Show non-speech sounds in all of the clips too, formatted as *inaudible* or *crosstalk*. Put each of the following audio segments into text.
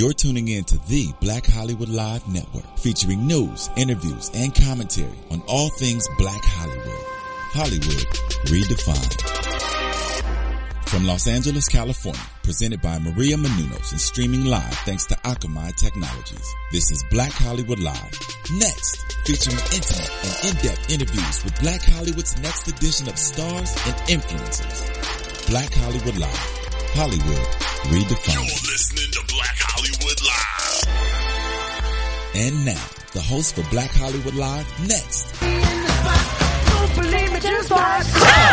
You're tuning in to the Black Hollywood Live Network, featuring news, interviews, and commentary on all things Black Hollywood. Hollywood redefined. From Los Angeles, California, presented by Maria Menounos and streaming live thanks to Akamai Technologies. This is Black Hollywood Live. Next, featuring intimate and in-depth interviews with Black Hollywood's next edition of stars and influencers. Black Hollywood Live. Hollywood redefined. You're listening to Black Hollywood Live. And now, the host for Black Hollywood Live, next.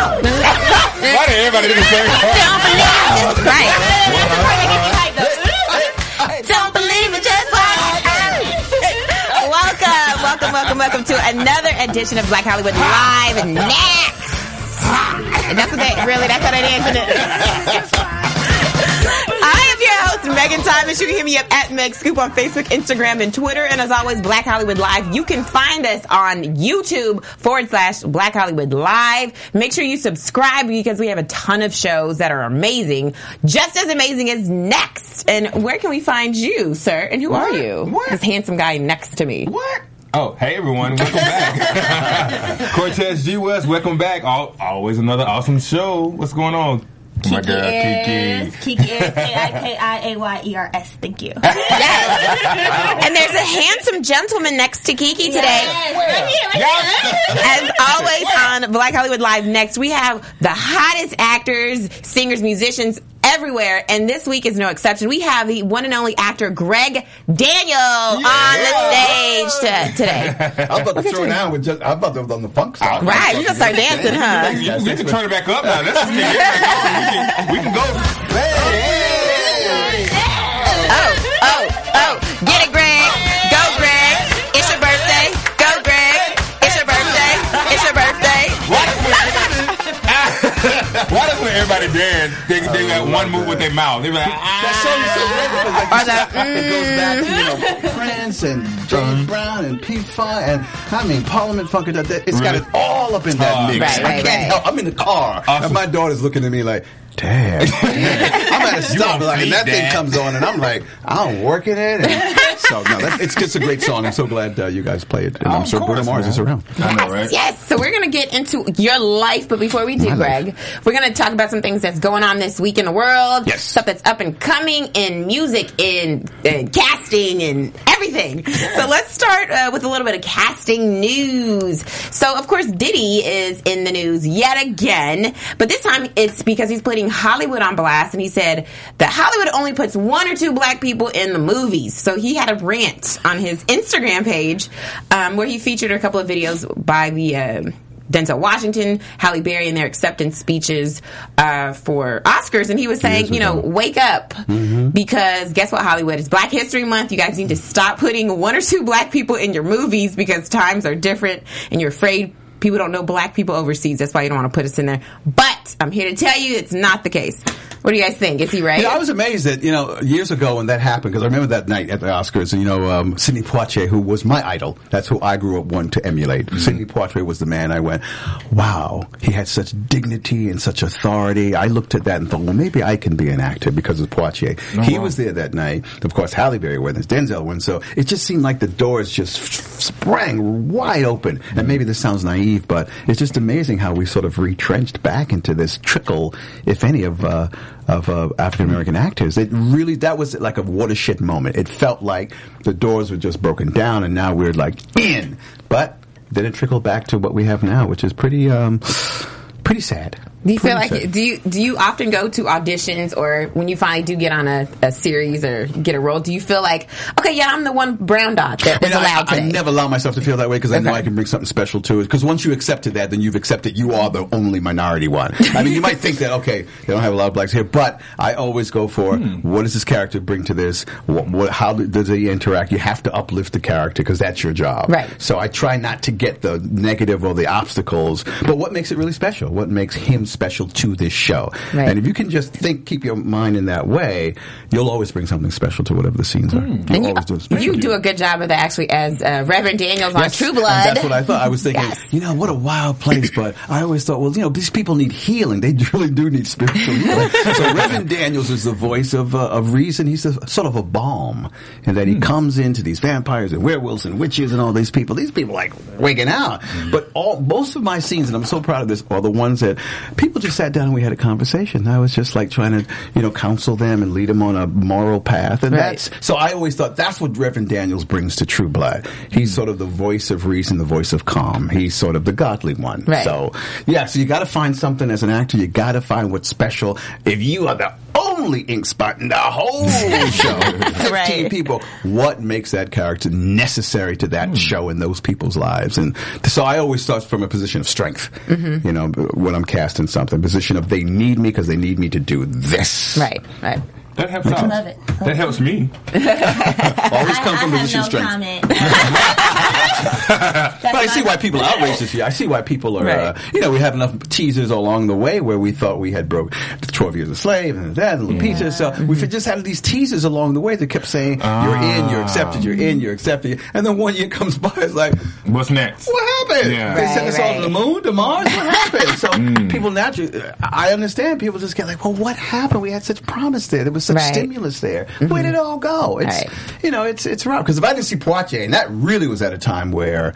Why did everybody do the same Don't believe it, just right. Don't believe it, just right. Welcome, welcome, welcome, welcome to another edition of Black Hollywood Live Next. And that's what they really. That's how they dance. I am your host, Megan Thomas. You can hit me up at Meg Scoop on Facebook, Instagram, and Twitter. And as always, Black Hollywood Live. You can find us on YouTube forward slash Black Hollywood Live. Make sure you subscribe because we have a ton of shows that are amazing. Just as amazing as Next. And where can we find you, sir? And who are you? What? This handsome guy next to me. What? Oh, hey everyone, welcome back. *laughs* Cortez G West, welcome back. Al always another awesome show. What's going on? Oh my girl is Kiki. Kiki is K I K I A Y E R S. Thank you. Yes. *laughs* and there's a handsome gentleman next to Kiki today. Yes. As always on Black Hollywood Live next, we have the hottest actors, singers, musicians everywhere, and this week is no exception. We have the one and only actor Greg Daniel on the stage to, today. *laughs* I was about to throw it down with just. I was about to on the funk song. Right, you gonna start dancing, huh? You- we can turn it back up now. Let's just get it back on. We can, we can go. Oh, oh, oh, get it, Greg. Go, Greg. *laughs* Why does when everybody dance, they, they got one move with their mouth? They be like, That ah. song is so great because like, Or you the, see, it goes back to you know *laughs* Prince and James Brown and P Funk and I mean Parliament Funk. and that- that- It's got it all up in that mix. Right, I can't right. help. I'm in the car Awesome. and my daughter's looking at me like. Damn, *laughs* I'm at a stop. Like, and fleek, that thing comes on, and I'm like, I'm working it. And so no, that, it's just a great song. I'm so glad uh, you guys play it, and Oh, I'm of sure Bruno course, Mars man. is around. I know, right? Yes, so we're going to get into your life, but before we do, My Greg, life. we're going to talk about some things that's going on this week in the world. Yes. Stuff that's up and coming in music, in, in casting, and everything. So let's start uh, with a little bit of casting news. So, of course, Diddy is in the news yet again, but this time it's because he's putting Hollywood on blast, and he said that Hollywood only puts one or two black people in the movies. So he had a rant on his Instagram page um, where he featured a couple of videos by the. Uh, Denzel Washington, Halle Berry, and their acceptance speeches uh, for Oscars, and he was saying, you know, wake up because guess what, Hollywood? It's Black History Month. You guys need to stop putting one or two black people in your movies because times are different, and you're afraid people don't know black people overseas. That's why you don't want to put us in there. But I'm here to tell you, it's not the case. What do you guys think? Is he right? Yeah, I was amazed that you know years ago when that happened because I remember that night at the Oscars and you know um, Sidney Poitier who was my idol that's who I grew up wanting to emulate. Sidney Poitier was the man I went, wow, he had such dignity and such authority. I looked at that and thought, well, maybe I can be an actor because of Poitier. he was there that night. Of course, Halle Berry went, Denzel went. So it just seemed like the doors just sprang wide open. And maybe this sounds naive, but it's just amazing how we sort of retrenched back into this trickle, if any, of uh, of uh, African American actors. It really that was like a watershed moment. It felt like the doors were just broken down, and now we're like in. But then it trickled back to what we have now, which is pretty um, pretty sad. Do you feel like sad. do you do you often go to auditions or when you finally do get on a, a series or get a role? Do you feel like okay, yeah, I'm the one brown dot that is You know, I, I never allow myself to feel that way because I know I can bring something special to it. Because once you accepted that, then you've accepted you are the only minority one. I mean, you might think that okay, they don't have a lot of blacks here, but I always go for hmm. what does this character bring to this? What, what, how does he interact? You have to uplift the character because that's your job. Right. So I try not to get the negative or the obstacles, but what makes it really special? What makes him special to this show. Right. And if you can just think, keep your mind in that way, you'll always bring something special to whatever the scenes are. Hmm. And you, always do special. you do a good job of that actually as uh, Reverend Daniels on Yes, True Blood. That's what I thought. I was *laughs* thinking, Yes. you know, what a wild place. But I always thought, well, you know, these people need healing. They *laughs* really do need spiritual healing. so Reverend Daniels is the voice of uh, of reason. He's a, sort of a balm, and that he Hmm. comes into these vampires and werewolves and witches and all these people. These people like waking out. But all most of my scenes, and I'm so proud of this, are the ones that people just sat down and we had a conversation. I was just like trying to, you know, counsel them and lead them on a moral path, and Right. that's so I always thought that's what Reverend Daniels brings to True Blood. He's sort of the voice of reason, the voice of calm. He's sort of the godly one. Right. So yeah, so you got to find something as an actor. You got to find what's special. If you are the only ink spot in the whole *laughs* show, fifteen Right. people, what makes that character necessary to that show and those people's lives? And so I always start from a position of strength. Mm-hmm. You know, when I'm casting something, position of they need me because they need me to do this. Right, right. That helps out. Love it. That helps me. *laughs* Always come I, from I a position of no strength. *laughs* comment. That's *laughs* But I see why people are outraged this year. I see why people are, uh, Right. uh, you know, we have enough teasers along the way where we thought we had broke 12 Years a Slave and that and Lupita. So we've mm-hmm. just had these teasers along the way that kept saying, you're in, you're accepted, you're in, you're accepted. And then one year comes *laughs* by, it's like, What's next? what happened? Yeah. They sent Right, us all to the moon, to Mars. What happened? So *laughs* mm. people naturally, I understand. People just get like, well, what happened? We had such promise there. There was such Right. stimulus there. Where did mm-hmm. it all go? It's Right. you know, it's it's rough because if I didn't see Poitier, and that really was at a time where.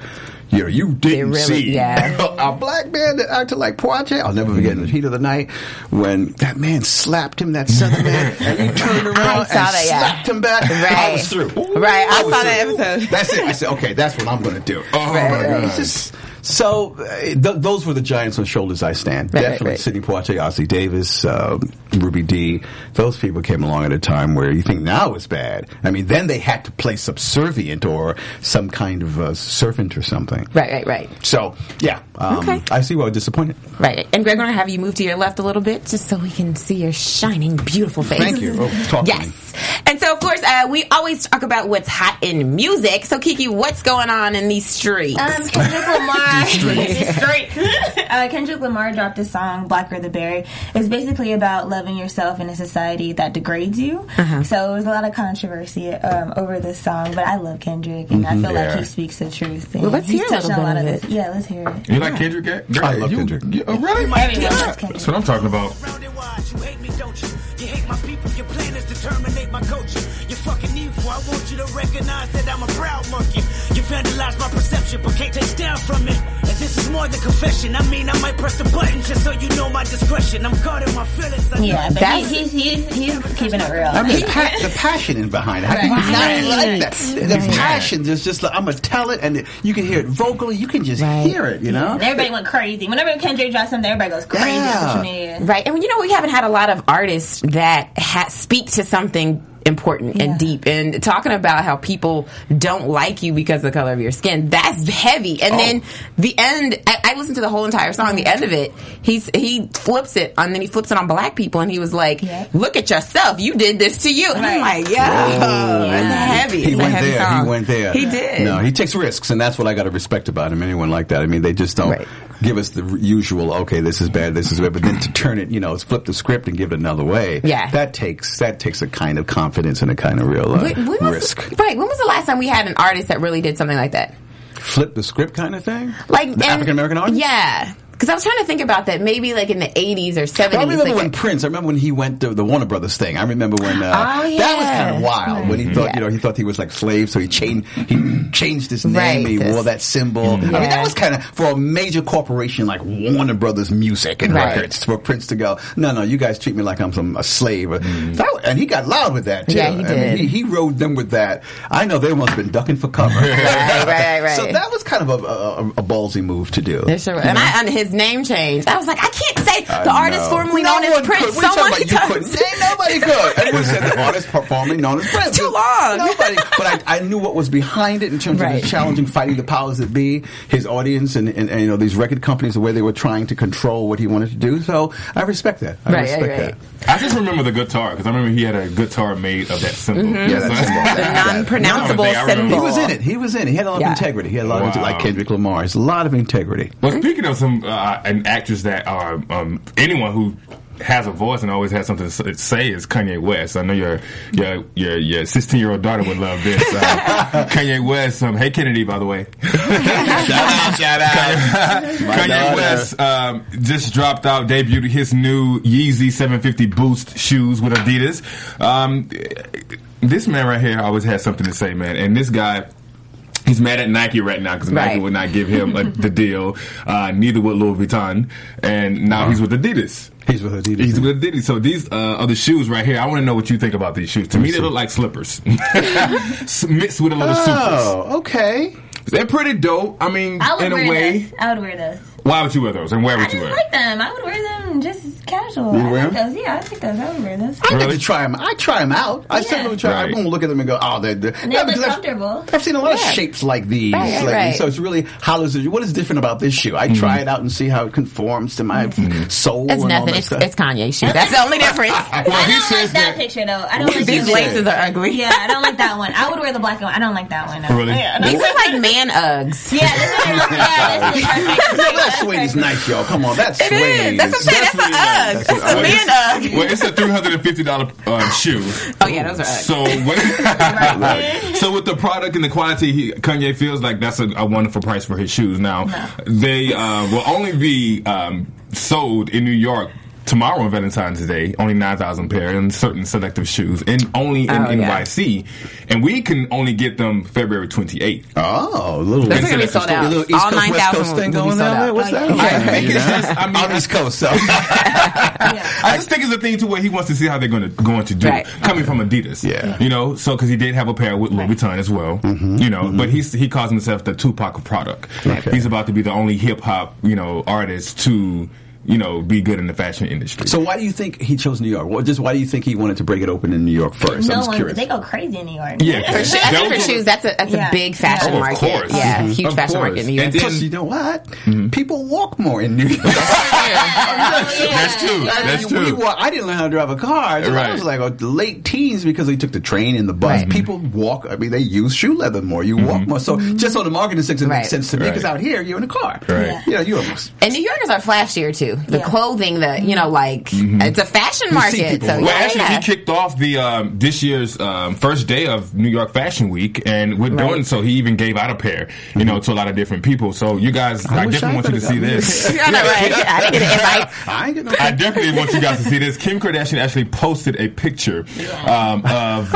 You know, you didn't really- see yeah. *laughs* a black man that acted like Poitier. I'll never forget in the heat of the night when that man slapped him, that southern man, and he *laughs* turned around and that, yeah. slapped him back. I Right. was through. Right, I was saw that episode. That's it. I said, okay, that's what I'm going to do. Oh Right, my right, god. It's just- so uh, th- those were the giants on shoulders I stand. Right, right, Definitely right. Sidney Poitier, Ossie Davis, uh, Ruby Dee Those people came along at a time where you think now is bad. I mean, then they had to play subservient or some kind of uh, servant or something. Right, right, right. So yeah, um, Okay. I see why I'm disappointed. Right. And Greg, we're going to have you move to your left a little bit just so we can see your shining, beautiful face. Thank you. Oh, talk to me. Yes. And so, of course, uh, we always talk about what's hot in music. So, Kiki, what's going on in these streets? Um, Kendrick Lamar. These streets. *laughs* *laughs* uh, Kendrick Lamar dropped a song, "Blacker the Berry." It's basically about loving yourself in a society that degrades you. Uh-huh. So there was a lot of controversy um, over this song, but I love Kendrick, and I feel Yeah. like he speaks the truth. And Well, let's he's hear a touched little on bit of this. Yeah, let's hear it. You like Kendrick? Girl, I love you- Kendrick. you- oh, really? Everyone loves That's Kendrick. what I'm talking about. You hate me, don't you? You hate my people, your plan is to terminate my culture. You're fucking evil, I want you to recognize that I'm a proud monkey. You vandalize my perception, but can't take down from it. And this is more than confession. I mean, I might press the button just so you know my discretion. I'm guarding my feelings. I Yeah, but That's- he, he's, he's he's keeping it real. I mean, the, pa- *laughs* the passion is behind it. How can you not like that? The passion is just like, I'm going to tell it, and you can hear it vocally. You can just Right. hear it, you know? And everybody went crazy. Whenever Kendrick drops something, everybody goes crazy Yeah. on social media. Right. And you know, we haven't had a lot of artists that ha- speak to something important Yeah. and deep and talking about how people don't like you because of the color of your skin that's heavy and oh. then the end I, I listened to the whole entire song the end of it he's he flips it and then he flips it on black people and he was like Yeah. look at yourself you did this to you and I'm Right. like yeah, it's heavy He it's a went heavy there. song. He went there. he did No, he takes risks, and that's what I got to respect about him. Anyone like that? I mean, they just don't Right. give us the usual. Okay, this is bad. This is bad. But then to turn it, you know, flip the script and give it another way. Yeah. that takes that takes a kind of confidence and a kind of real uh, When- when was- risk. right when was the last time we had an artist that really did something like that Flip the script kind of thing. like African American artist. yeah because I was trying to think about that maybe like in the 80s or 70s I remember like when Prince. I remember when he went to the Warner Brothers thing. I remember when uh, Oh, that was kind of wild. When he thought, Yeah. you know, he thought he was like slave, so he changed he changed his name. Right. He wore that symbol. I mean, that was kind of for a major corporation like Warner Brothers Music and Right. records for Prince to go. No, no, you guys treat me like I'm some a slave. That- and he got loud with that too. Yeah, he I mean, did. he, he rode them with that. I know they must have been ducking for cover. *laughs* right, right, right. So that was kind of a, a, a ballsy move to do. Sure. And I, and his name changed. I was like, I can't say I the artist know. formerly No known as Prince. Could. What are you Someone about? You couldn't. Ain't nobody could. Anyone said the artist formerly known as Prince. Too long. Nobody. But I, I knew what was behind it in terms of Right. his challenging, fighting the powers that be, his audience, and, and, and you know these record companies, the way they were trying to control what he wanted to do. So I respect that. I Right, respect right. that. I just remember the guitar because I remember he had a guitar made of that symbol. Yeah, that's *laughs* So- symbol. The non-pronounceable I symbol. He was in it. He was in it. He had a lot Yeah. of integrity. He had a lot of Wow. like Kendrick Lamar. He's a lot of integrity. Well, speaking of some uh, an actors that are uh, um, anyone who has a voice and always has something to say is Kanye West. I know your your your your 16 year old daughter would love this. Uh, *laughs* Kanye West. Um, hey Kennedy, by the way. *laughs* shout out, shout out. My Kanye. West um, just dropped out, debuted his new Yeezy 750 Boost shoes with Adidas. Um, this man right here always has something to say, man. And this guy. He's mad at Nike right now because Nike Right. would not give him a, the deal. Uh, neither would Louis Vuitton, and now he's with Adidas. He's with Adidas. He's with Adidas. So these uh, are the shoes right here. I want to know what you think about these shoes. To me, they look like slippers *laughs* mixed with a little supers. Oh, okay. They're pretty dope. I mean, I would in a wear way. this. I would wear those. Why would you wear those? And where I would you just I like them. I would wear them just casual. You I wear them? those. Yeah, I like those. I would wear those. I Really? like to try them. I try them out. I Yeah. certainly try. I Right. won't look at them and go, "Oh, they're." they're And they Yeah, look because I've- comfortable. I've seen a lot of shapes like these. Right, right, lately. right. So it's really how is it? What is different about this shoe? I Mm-hmm. try it out and see how it conforms to my soul. It's and all nothing. that It's, stuff. it's Kanye shoe. That's the only *laughs* difference. Well, I he don't says like that, that. picture though. I don't like These laces picture. are ugly. Yeah, I don't like that one. I would wear the black one. I don't like that one. Really? These look like man Uggs. yeah, this one. Yeah, this is *laughs* perfect. That suede is nice, y'all. Come on, that's It suede. is. That's what I'm saying. That's really an Ugg. nice. That's a Well, man it's- Ugg. Well, it's a three hundred and fifty dollar uh, shoe. Oh yeah, those are Uggs. So, what, *laughs* so with the product and the quality, he, Kanye feels like that's a, a wonderful price for his shoes. Now, they uh, will only be um, sold in New York. Tomorrow on Valentine's Day, only 9,000 pair in certain selective shoes, and only in Oh, yeah. NYC. And we can only get them February 28th. Oh, a little. Those are gonna be sold out. Little East All Coast, West 9,000 Coast thing going on there. What's that? Yeah. I think it's just- I mean, on East Coast, so *laughs* I just think it's a thing to where he wants to see how they're going to going to do Right. coming from Adidas. Yeah. you know, so because he did have a pair with Louis Vuitton as well. Mm-hmm. You know, but mm-hmm. he's he calls himself the Tupac of product. Okay. He's about to be the only hip hop you know artist to you know be good in the fashion industry. So why do you think he chose New York? What, just why do you think he wanted to break it open in New York first? I'm No just one. curious. They go crazy in New York. yeah, *laughs* For sure. I think for shoes, that's a that's Yeah. a big fashion Oh, of market. course. Yeah, Mhm. huge Of fashion course. market in New York. And then- Plus, you know what? Mm-hmm. People walk more in New York. That's true. *laughs* That's We true. walk, I didn't learn how to drive a car. until I was like oh, late teens because we took the train and the bus. Right. People walk. I mean, they use shoe leather more. You walk more. So just on the marketing sense, it Right. makes sense to me Right. because out here you're in a car. Right. You know, you're. And New Yorkers are flashier too. The Yeah. clothing, the you know, like it's a fashion market. So. Well, yeah, actually, yeah. he kicked off the um, this year's um, first day of New York Fashion Week, and with Right. doing so, he even gave out a pair, you know, to a lot of different people. So, you guys, I, wish definitely I want you to see this. *laughs* *laughs* I right? I didn't get an invite. I no. I definitely want you guys to see this. Kim Kardashian actually posted a picture um, of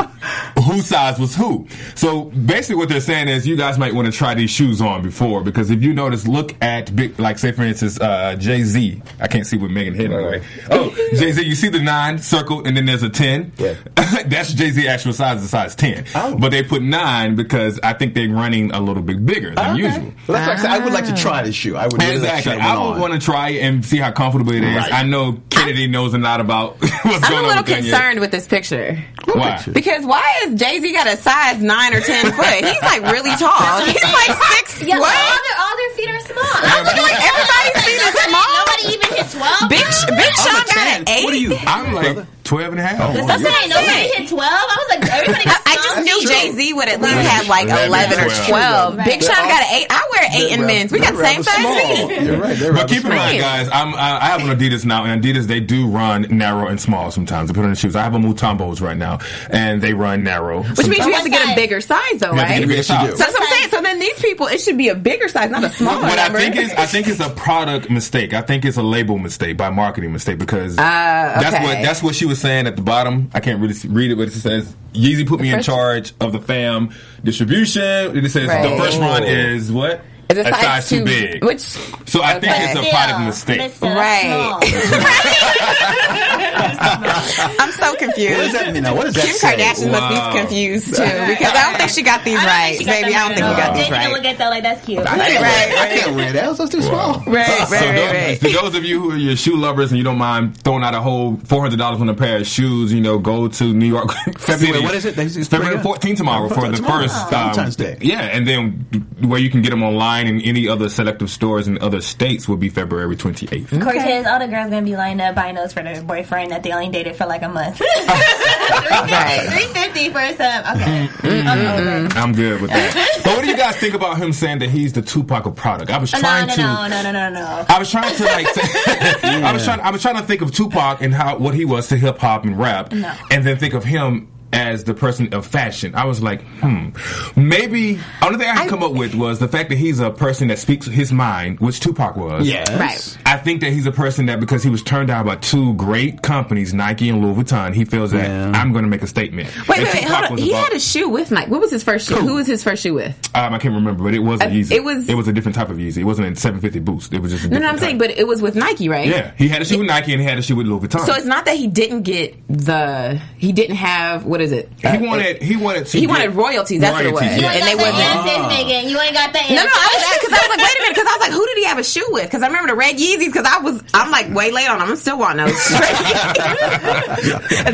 whose size was who. So basically, what they're saying is you guys might want to try these shoes on before because if you notice, look at big, like say for instance, uh, Jay Z. I can't see what Megan hit anyway. Oh, Jay Z, you see the nine circle and then there's a ten. Yeah. *laughs* That's Jay Z actual size, is size ten. Oh. But they put nine because I think they're running a little bit bigger than Okay. usual. Well, that's like I said, I would like to ah. try this shoe. I would really like Exactly. try I would want to try it and see how comfortable it is. Right. I know Kennedy knows a lot about *laughs* what's I'm going a little with Kanye. concerned with this picture. Why? picture? Because why is Jay Z got a size nine or ten foot? He's like really tall. He's like six. Yeah, what? all their all their feet are small. I'm looking like everybody's feet is small. Nobody even hit twelve. Big, Big I'm Sean a got 10. an eight. What are you? I'm like brother? 12 and a half. Oh, That's you're saying nobody hit twelve. I was like, everybody. I, got I just knew. Jay Z would at least have like 11, 11 or 12. 12. Right. Big Sean got an 8. I wear 8 in men's. We got the same size feet. You're right. But keep in mind, guys, I'm, I I have an Adidas now, and Adidas they do run narrow and small sometimes. Depending on the shoes, I have a Mutombos right now, and they run narrow. Which means you have to get a bigger size though, You have to right? get a bigger Yes, you size. do. So that's what I'm saying. So then these people, it should be a bigger size, not a smaller What I think is, I think it's a product mistake. I think it's a label mistake by marketing mistake because uh, that's okay. what that's what she was saying at the bottom. I can't really see- read it, but it says Yeezy put me in charge of the fam distribution. It says the Right. first run is what Is it a size, size too big. Which So I think it's a Still, product mistake. still, Right. small. *laughs* I'm so confused. What does that mean? Now, what does that Kim say? Kardashian Wow. must be confused too *laughs* because I don't think she got these right, think baby. I don't think right you got all. these They can right. look at that like that's cute. I can't, Right, wear, I can't wear that. That's too small. Right, So right, those, right, right. For those of you who are your shoe lovers and you don't mind throwing out a whole four hundred dollars on a pair of shoes, you know, go to New York. *laughs* February, City. what is it? February pretty good. 14th tomorrow for the Tomorrow. first um, Valentine's Day. Yeah, and then where you can get them online online and any other selective stores in other states will be February 28th. Cortez, all the girls gonna be lined up buying those for their boyfriend that they only dated for like a month. Right. *laughs* Three fifty for a sub. Okay, mm-hmm. I'm. Mm-hmm. I'm good with that. but what do you guys think about him saying that he's the Tupac of product? I was trying no, to. no, no, no, no, no. I was trying to like. say- *laughs* *laughs* I was trying. I was trying to think of Tupac and how what he was to hip hop and rap, No. and then think of him as the person of fashion. I was like, hmm, maybe. Only thing I could come up with was the fact that he's a person that speaks his mind, which Tupac was. Yes. Right. I think that he's a person that because he was turned down by two great companies, Nike and Louis Vuitton, he feels that Yeah. I'm going to make a statement. Wait, And wait, wait, Tupac hold on. He about- had a shoe with Nike. What was his first shoe? Who was his first shoe with? Um, I can't remember, but it was a Uh, Yeezy. it was- It was a different type of Yeezy. It wasn't a 750 Boost. It was just a No, different no, I'm saying, but it was with Nike, right? yeah, he had a shoe with Nike and he had a shoe with Louis Vuitton. So it's not that he didn't get the he didn't have what is it? he Uh, wanted he wanted to he get wanted royalties. That's what it was. You yeah. And they got the wasn't- answers, Megan. You ain't got the answers. No, no, I was because I was like, wait a minute, because I was like, who did he have a shoe with? Because I remember the red Yeezys. Because I was, I'm like way late on them. I'm still wanting those. Does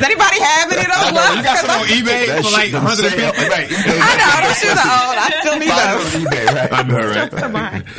anybody have it in those? you got some on eBay That for like shit don't 150. Right. I know those shoes are old. I still need those. eBay, right? I know, right?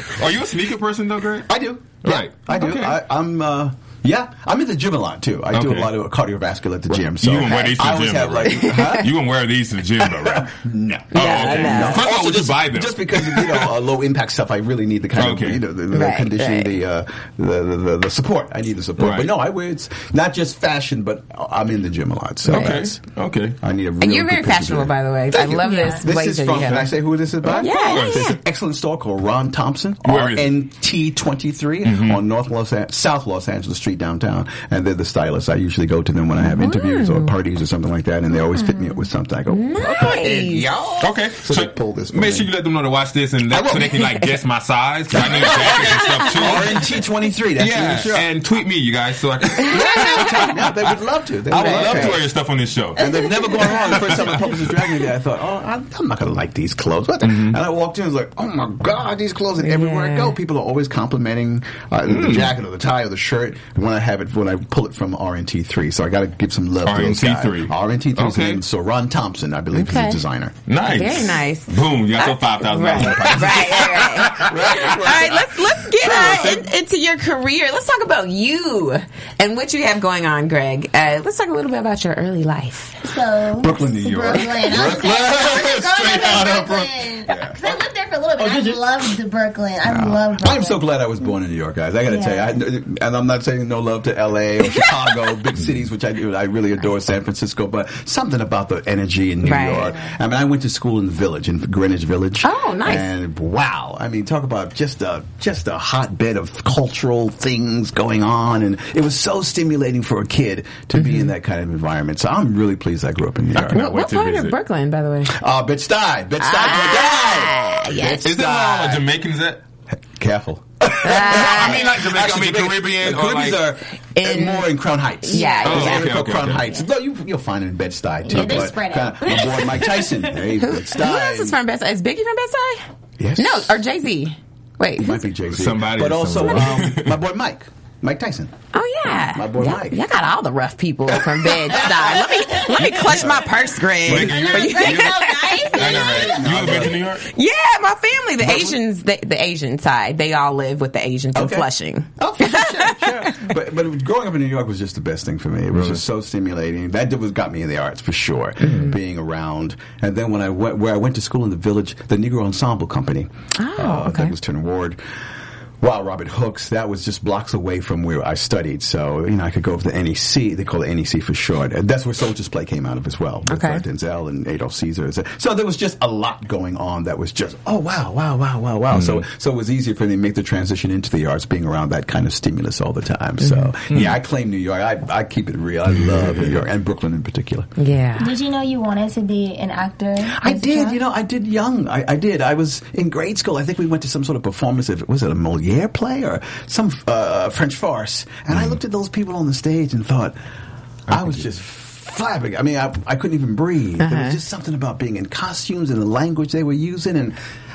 *laughs* Are you a sneaker person though, Greg? I do. Right. I do. I, I'm. Uh, yeah, I'm in the gym a lot too. I do a lot of cardiovascular at the gym. So you wouldn't wear these to the gym, have though, like, right? *laughs* huh? You wouldn't wear these to the gym, though, right? *laughs* no. Oh, okay. no. First of all, Also, would you just, buy them? Just because you know uh, low impact stuff, I really need the kind Okay. of you know the, the Right, conditioning, right. the, uh, the, the the the support. I need the support. Right. But no, I wear it's not just fashion, but I'm in the gym a lot. So okay, okay. I need a. And you're very fashionable, by the way. Thank I you. love Yeah. this This is from. Can I say who this is by? Yeah, yeah, It's an excellent store called Ron Thompson, Where is it? RNT23 Mm-hmm. on North Los South Los Angeles Street downtown, and they're the stylists. I usually go to them when I have interviews or parties or something like that, and they always fit me up with something. I go, Nice. Okay, so, they pull this Make me. sure you let them know to watch this, and that, so they can like guess my size. 'cause I need jackets and stuff too. RNT23. That's Yeah, the and tweet me, you guys, so I can. *laughs* yeah, they would love to. They I would love love to. to wear your stuff on this show. And they've never gone wrong. The first time the publicist dragged me there, I thought, oh, I'm, I'm not going to like these clothes. What? Mm-hmm. And I walked in and was like, oh my God, these clothes. And everywhere I go, people are always complimenting uh, Mm. the jacket or the tie or the shirt when I have it, when I pull it from RNT3. So I got to give some love to those guys. RNT3. RNT3 Okay. name. So Ron Thompson, I believe, is Okay. the designer. Nice, Very nice. Boom, you got your five thousand *laughs* Right, dollars. right, *laughs* right, right. All right, let's let's get uh, in, into your career. Let's talk about you and what you have going on, Greg. Uh, let's talk a little bit about your early life. So Brooklyn, New York. Brooklyn. I was Brooklyn. growing *laughs* Straight out of Brooklyn. Because I lived there for a little bit. I loved Brooklyn. I love Brooklyn. I'm so glad I was born in New York, guys. I got to Yeah. tell you, I, and I'm not saying no love to L.A. or *laughs* Chicago, big cities, which I do. I really adore San Francisco, but something about the energy in New Right. York. I mean, I went to school in the Village, in Greenwich Village. Oh, nice. And wow, I mean, talk about just a just a hotbed of cultural things going on, and it was so stimulating for a kid to be Mm-hmm. in that kind of environment. So I'm really pleased I grew up in New York. cannot What, wait what part visit. of Brooklyn, by the way? Uh, Bed-Stuy, Bed-Stuy, Ah, Bed-Stuy. yes. Is that where all the Jamaicans at? Careful. *laughs* I mean, like Jamaica. I Actually, mean, Caribbean. The Caribbeans like, are In- more in Crown Heights. Yeah, There's yeah. an Okay, okay, Crown okay. Heights. No, you, you'll find it in Bed Stuy too. Yeah, they spread kinda- out. My boy Mike Tyson. Hey, Bed *laughs* Stuy. Who else is from Bed Stuy? Is Biggie from Bed Stuy? Yes. No, or Jay Z. Wait, It might be Jay Z. Somebody but also somebody. um, my boy Mike. Mike Tyson. Oh yeah, My boy y'all, Mike. Y'all got all the rough people from Bed Stuy. let me let me clutch my purse, Greg. Jamaica, you- That's you- so *laughs* nice. I? You ever been to New York? Yeah, my family, the Asians, the, the Asian side, they all live with the Asians in Flushing. Oh, sure, sure. *laughs* But but growing up in New York was just the best thing for me. It was just so stimulating. That was got me in the arts for sure. Mm-hmm. Being around, and then when I went where I went to school in the village, the Negro Ensemble Company. Oh, uh, okay. That was Turner Ward. Wow, Robert Hooks. That was just blocks away from where I studied. So you know, I could go over the NEC. They call it NEC for short. That's where Soldier's Play came out of as well. With, uh, Okay. uh, Denzel and Adolph Caesar. So there was just a lot going on that was just oh wow, wow, wow, wow, wow. So mm-hmm. so it was easier for me to make the transition into the arts, being around that kind of stimulus all the time. So mm-hmm. yeah, mm-hmm. I claim New York. I I keep it real. I love New York and Brooklyn in particular. Yeah. Did you know you wanted to be an actor? I did, you know, I did young. I, I did. I was in grade school. I think we went to some sort of performance. Of, was it a Moliere play or some uh, French farce? And I looked at those people on the stage and thought, I was just flabbergasted. I mean, I, I couldn't even breathe. There was just something about being in costumes and the language they were using and.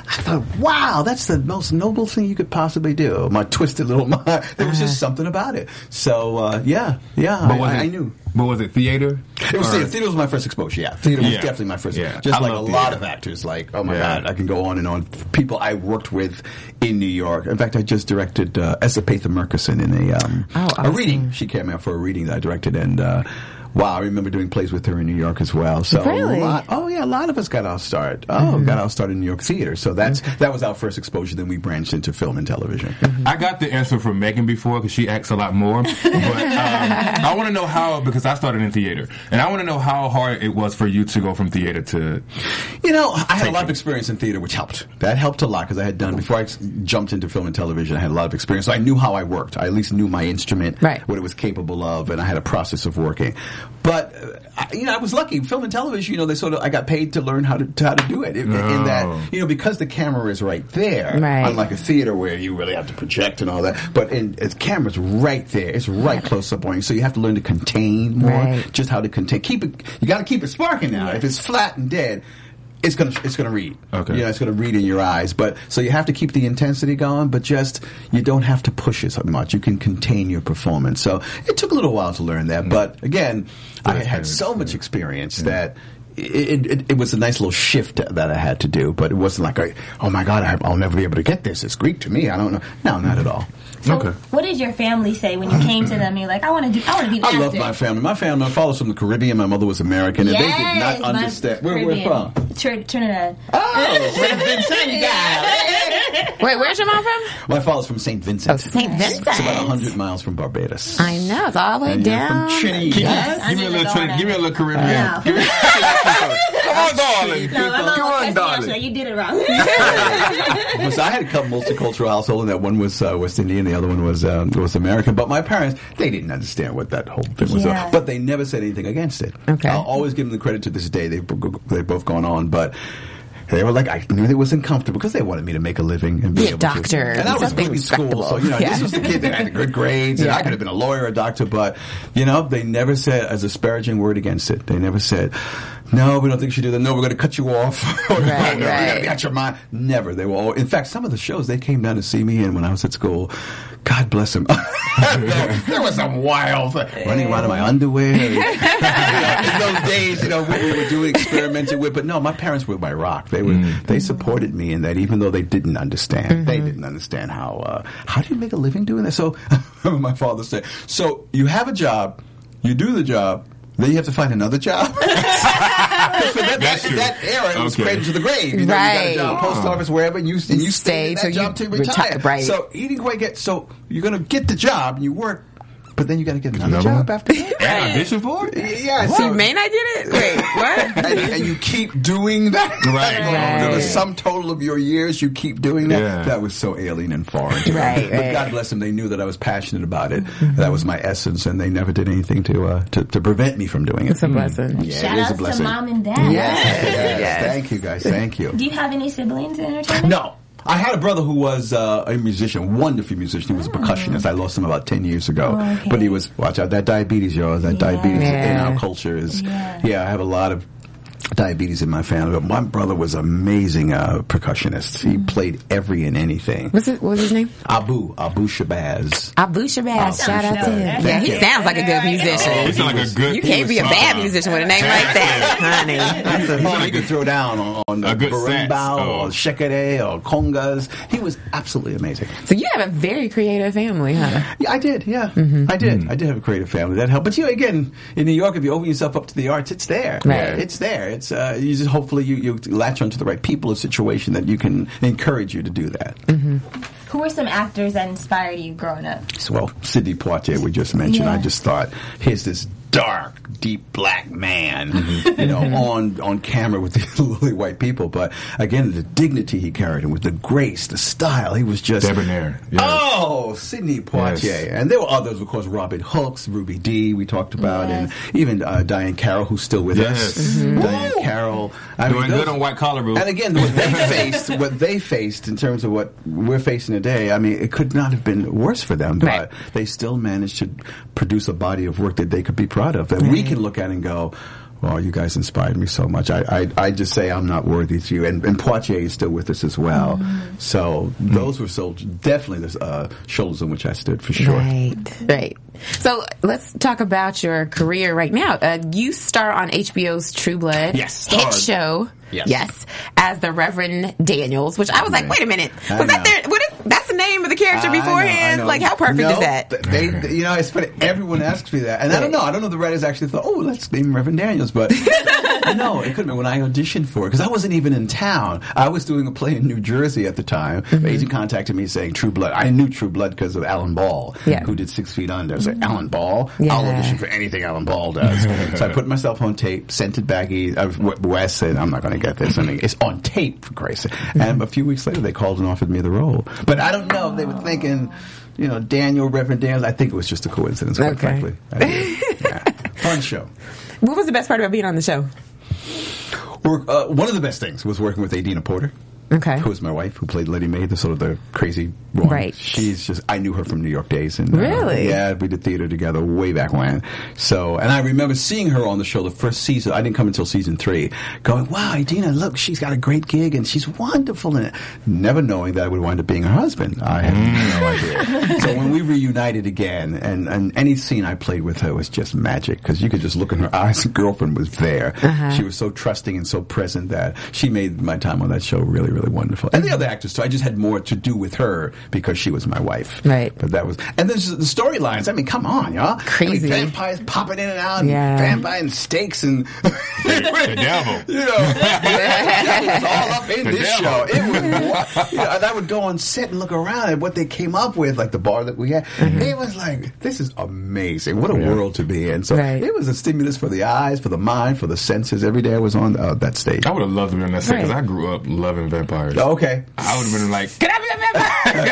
I thought, wow, that's the most noble thing you could possibly do. My twisted little *laughs* mind. There was just something about it. So uh, yeah, yeah, But I, it, I knew. But was it theater? It was theater. Theater was my first exposure. Yeah, theater was Yeah. definitely my first. Yeah. Just I like a love lot of actors. Like, oh my Yeah. god, I can go on and on. People I worked with in New York. In fact, I just directed uh, S. Epatha Merkerson in a um, Oh, a reading. She came out for a reading that I directed, and uh, wow, I remember doing plays with her in New York as well. So Really? lot, oh yeah, a lot of us got our start. Oh, mm-hmm. got our start in New York theater. So that's mm-hmm. that was our first exposure. Then we branched into film and television. Mm-hmm. I got the answer from Megan before because she acts a lot more. *laughs* But um, I want to know how because I started in theater, and I want to know how hard it was for you to go from theater to. You know, I had a lot of experience in theater, which helped. That helped a lot because I had done before I jumped into film and television. I had a lot of experience, so I knew how I worked. I at least knew my instrument, Right. what it was capable of, and I had a process of working. But uh, you know, I was lucky. Film and television, you know, they sort of I got paid to learn how to, to how to do it. In, in Oh. that, you know, because the camera is right there, Right. unlike a theater where you really have to project and all that. But in the camera's right there. It's right close up on you, so you have to learn to contain more. Right. Just how to contain. Keep it. You got to keep it sparking now. If it's flat and dead. It's gonna it's gonna read. Okay. You know, it's gonna read in your eyes. But so you have to keep the intensity going, but just you don't have to push it so much. You can contain your performance. So it took a little while to learn that. Mm. But again, I That's had so much experience that it, it, it was a nice little shift that I had to do, but it wasn't like, oh my God, I, I'll never be able to get this. It's Greek to me. I don't know. No, not at all. So Okay. What did your family say when you came to them? You're like, I want to do. I want to be. An I love my family. My family, my father's from the Caribbean. My mother was American, and Yes, they did not understand. Where we're from? Tr- Trinidad. Oh, St. Vincent, *laughs* Wait, where's your mom from? My father's from St. Vincent. Oh, St. Vincent. It's about 100 miles from Barbados. I know it's all the way And you're down. from Trinidad. Yes. Give me a I little, need to Trin- go give me a little Caribbean. Yeah. Give me- Come on, darling. No, Come on, was darling. You did it wrong. *laughs* So I had a couple multicultural household, and that one was uh, West Indian, the other one was uh, was American. But my parents, they didn't understand what that whole thing was. Yeah. But they never said anything against it. Okay. I'll always give them the credit to this day. They've they've both gone on, but. They were like, I knew they wasn't comfortable because they wanted me to make a living and be Be a doctor, To. And I was something school, so you know, Yeah. this was the kid that had good grades, and Yeah. I could have been a lawyer, or a doctor, but you know, they never said a disparaging word against it. They never said, "No, we don't think you should do that. No, we're going to cut you off. *laughs* or, Right, no, no, we got right. to be out your mind." Never. They were all. In fact, some of the shows they came down to see me in when I was at school. God bless them. there, *laughs* there was some wild thing. running around in my underwear. *laughs* in those days, you know, we, we were doing experimenting with. But no, my parents were my rock. They were. They supported me in that, even though they didn't understand. They didn't understand how. Uh, how do you make a living doing that? So, my father said, "So you have a job, you do the job." Then you have to find another job. 'Cause *laughs* for that, That's that, *laughs* true. that era, it was Okay. cradle to the grave. You know, Right. you got a job, post oh. office, wherever, and you, and you stay in that job you till you retire. retire, right. So you didn't quite get. So you're gonna get the job and you work, but then you got to get another, Another job one? after that. *laughs* And audition for it? yeah, So so you may not get it. Wait, what? *laughs* and, and you keep doing that. *laughs* Right. The sum total of your years, you keep doing that. Yeah. That was so alien and foreign. to me. Right, But. God bless them. They knew that I was passionate about it. That was my essence, and they never did anything to uh, to, to prevent me from doing it. It's a blessing. Yeah, Shout it is out a to blessing. mom and dad. Yes, yes. Yes. Thank you, guys. Thank you. Do you have any siblings in entertainment? No. I had a brother who was uh, a musician, wonderful musician. He was a percussionist. I lost him about ten years ago. Oh, okay. But he was watch out that diabetes, yo. That diabetes in our culture is Yeah. yeah. I have a lot of diabetes in my family. But my brother was amazing uh, percussionist. He played every and anything. What's it? What's his name? Abu Abu Shabazz. Abu Shabazz. Shout out to him. Yeah, he sounds like a good musician. You sound like a good. You can't be a bad musician with a name like that, honey. That's a- Oh, he could throw down on, on A good berimbau sax. Oh. or shekere or congas. He was absolutely amazing. So you have a very creative family, huh? Yeah, I did. Yeah, Mm-hmm. I did. I did have a creative family that helped. But you know, again, in New York, if you open yourself up to the arts, it's there. Right. It's there. It's uh, you just hopefully you, you latch onto the right people or situation that you can encourage you to do that. Mm-hmm. Who were some actors that inspired you growing up? So, well, Sidney Poitier, we just mentioned. Yeah. I just thought, here's this dark, deep black man, Mm-hmm. you know, *laughs* on on camera with *laughs* these lily white people. But again, the dignity he carried and with the grace, the style, he was just Debonair. Yes. Oh, Sidney Poitier, Yes. and there were others, of course. Robert Hooks, Ruby Dee, we talked about, Yes. and even uh, Diahann Carroll, who's still with Yes. us. Diahann Carroll, I Doing those- good on white collar, boo. and again, what they *laughs* faced, what they faced in terms of what we're facing today, I mean, it could not have been worse for them, but they still managed to produce a body of work that they could be proud of, that we can look at and go, Well, you guys inspired me so much. I, I, I just say I'm not worthy to you. And, and Poitier is still with us as well. Mm. So those were so definitely the uh, shoulders on which I stood for sure. Right, right. So let's talk about your career right now. Uh, you star on HBO's True Blood Yes, hit show. Yes. as the Reverend Daniels, which I was like, wait a minute, was that know. Name of the character I know, beforehand? know. Like, how perfect No, is that? They, they- you know, it's funny. Everyone asks me that, and I don't know. I don't know. if The writers actually thought, "Oh, let's name Reverend Daniels," but *laughs* no, it couldn't been when I auditioned for it because I wasn't even in town. I was doing a play in New Jersey at the time. Mm-hmm. Agent contacted me saying True Blood. I knew True Blood because of Alan Ball, Yeah. who did Six Feet Under. I was like, Alan Ball, Yeah. I'll audition for anything Alan Ball does. *laughs* so I put myself on tape, sent it back. Uh, Wes said, "I'm not going to get this." I mean, it's on tape for Christ's sake. And a few weeks later, they called and offered me the role. But I don't know if they were thinking. You know, Daniel, Reverend Daniel. I think it was just a coincidence, quite Okay. frankly. Yeah. *laughs* Fun show. What was the best part about being on the show? Uh, one of the best things was working with Adina Porter. Okay. Who was my wife, who played Lettie Mae, the sort of the crazy one. Right. She's just, I knew her from New York days. And, uh, Really? yeah, we did theater together way back when. So, and I remember seeing her on the show the first season. I didn't come until season three. Going, wow, Adina, look, she's got a great gig and she's wonderful in it. Never knowing that I would wind up being her husband. I had no idea. So when we reunited again, and, and any scene I played with her was just magic because you could just look in her eyes. Girlfriend was there. She was so trusting and so present that she made my time on that show really, really wonderful. And the other actors too. I just had more to do with her because she was my wife. Right. But that was, and then just the storylines. I mean, come on, y'all. Crazy. I mean, vampires popping in and out, and Yeah. vampire and steaks and The *laughs* devil. you know, it was all up in The this devil. show. It was, you know, and I would go on set and look around at what they came up with, like the bar that we had. It was like, this is amazing. What a world to be in. So Right. it was a stimulus for the eyes, for the mind, for the senses. Every day I was on uh, that stage. I would have loved to be on that set because Right. I grew up loving vampires. Okay. I would have been like, can I be a vampire?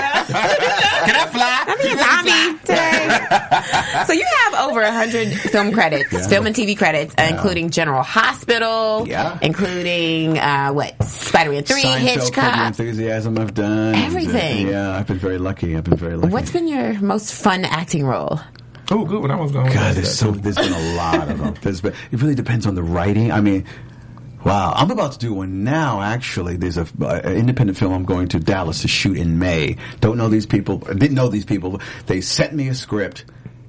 can I fly? I'm a zombie today. so you have over 100 film credits, Yeah. film and TV credits, uh, including General Hospital, Yeah. including, uh, what, Spider-Man 3, Seinfeld, Curb Hitchcock. Enthusiasm I've done. Everything. Yeah, I've been very lucky. I've been very lucky. What's been your most fun acting role? Oh, good. When I was going. God, there's so there's been a lot of them. There's been, it really depends on the writing. I mean, wow, I'm about to do one now. Actually, there's a, uh, an independent film I'm going to Dallas to shoot in May. Don't know these people. Didn't know these people. They sent me a script.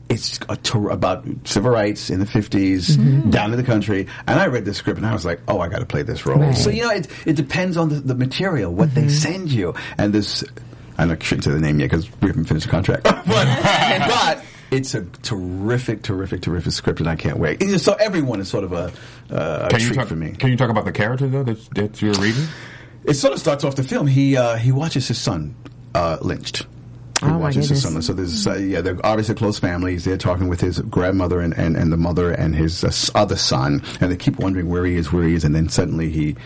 It's a tour about civil rights in the 50s down in the country, and I read the script and I was like, "Oh, I got to play this role." Right. So you know, it it depends on the, the material, what they send you, and this. I shouldn't say the name yet because we haven't finished the contract, *laughs* but but it's a terrific, terrific, terrific script, and I can't wait. And so everyone is sort of a, uh, a Can you treat talk for me. Can you talk about the character though that, that you're reading? It sort of starts off the film. He uh, he watches his son uh, lynched. He Oh, my watches his son. So there's uh, yeah, they're obviously close families. They're talking with his grandmother and, and, and the mother and his uh, other son, and they keep wondering where he is, where he is, and then suddenly he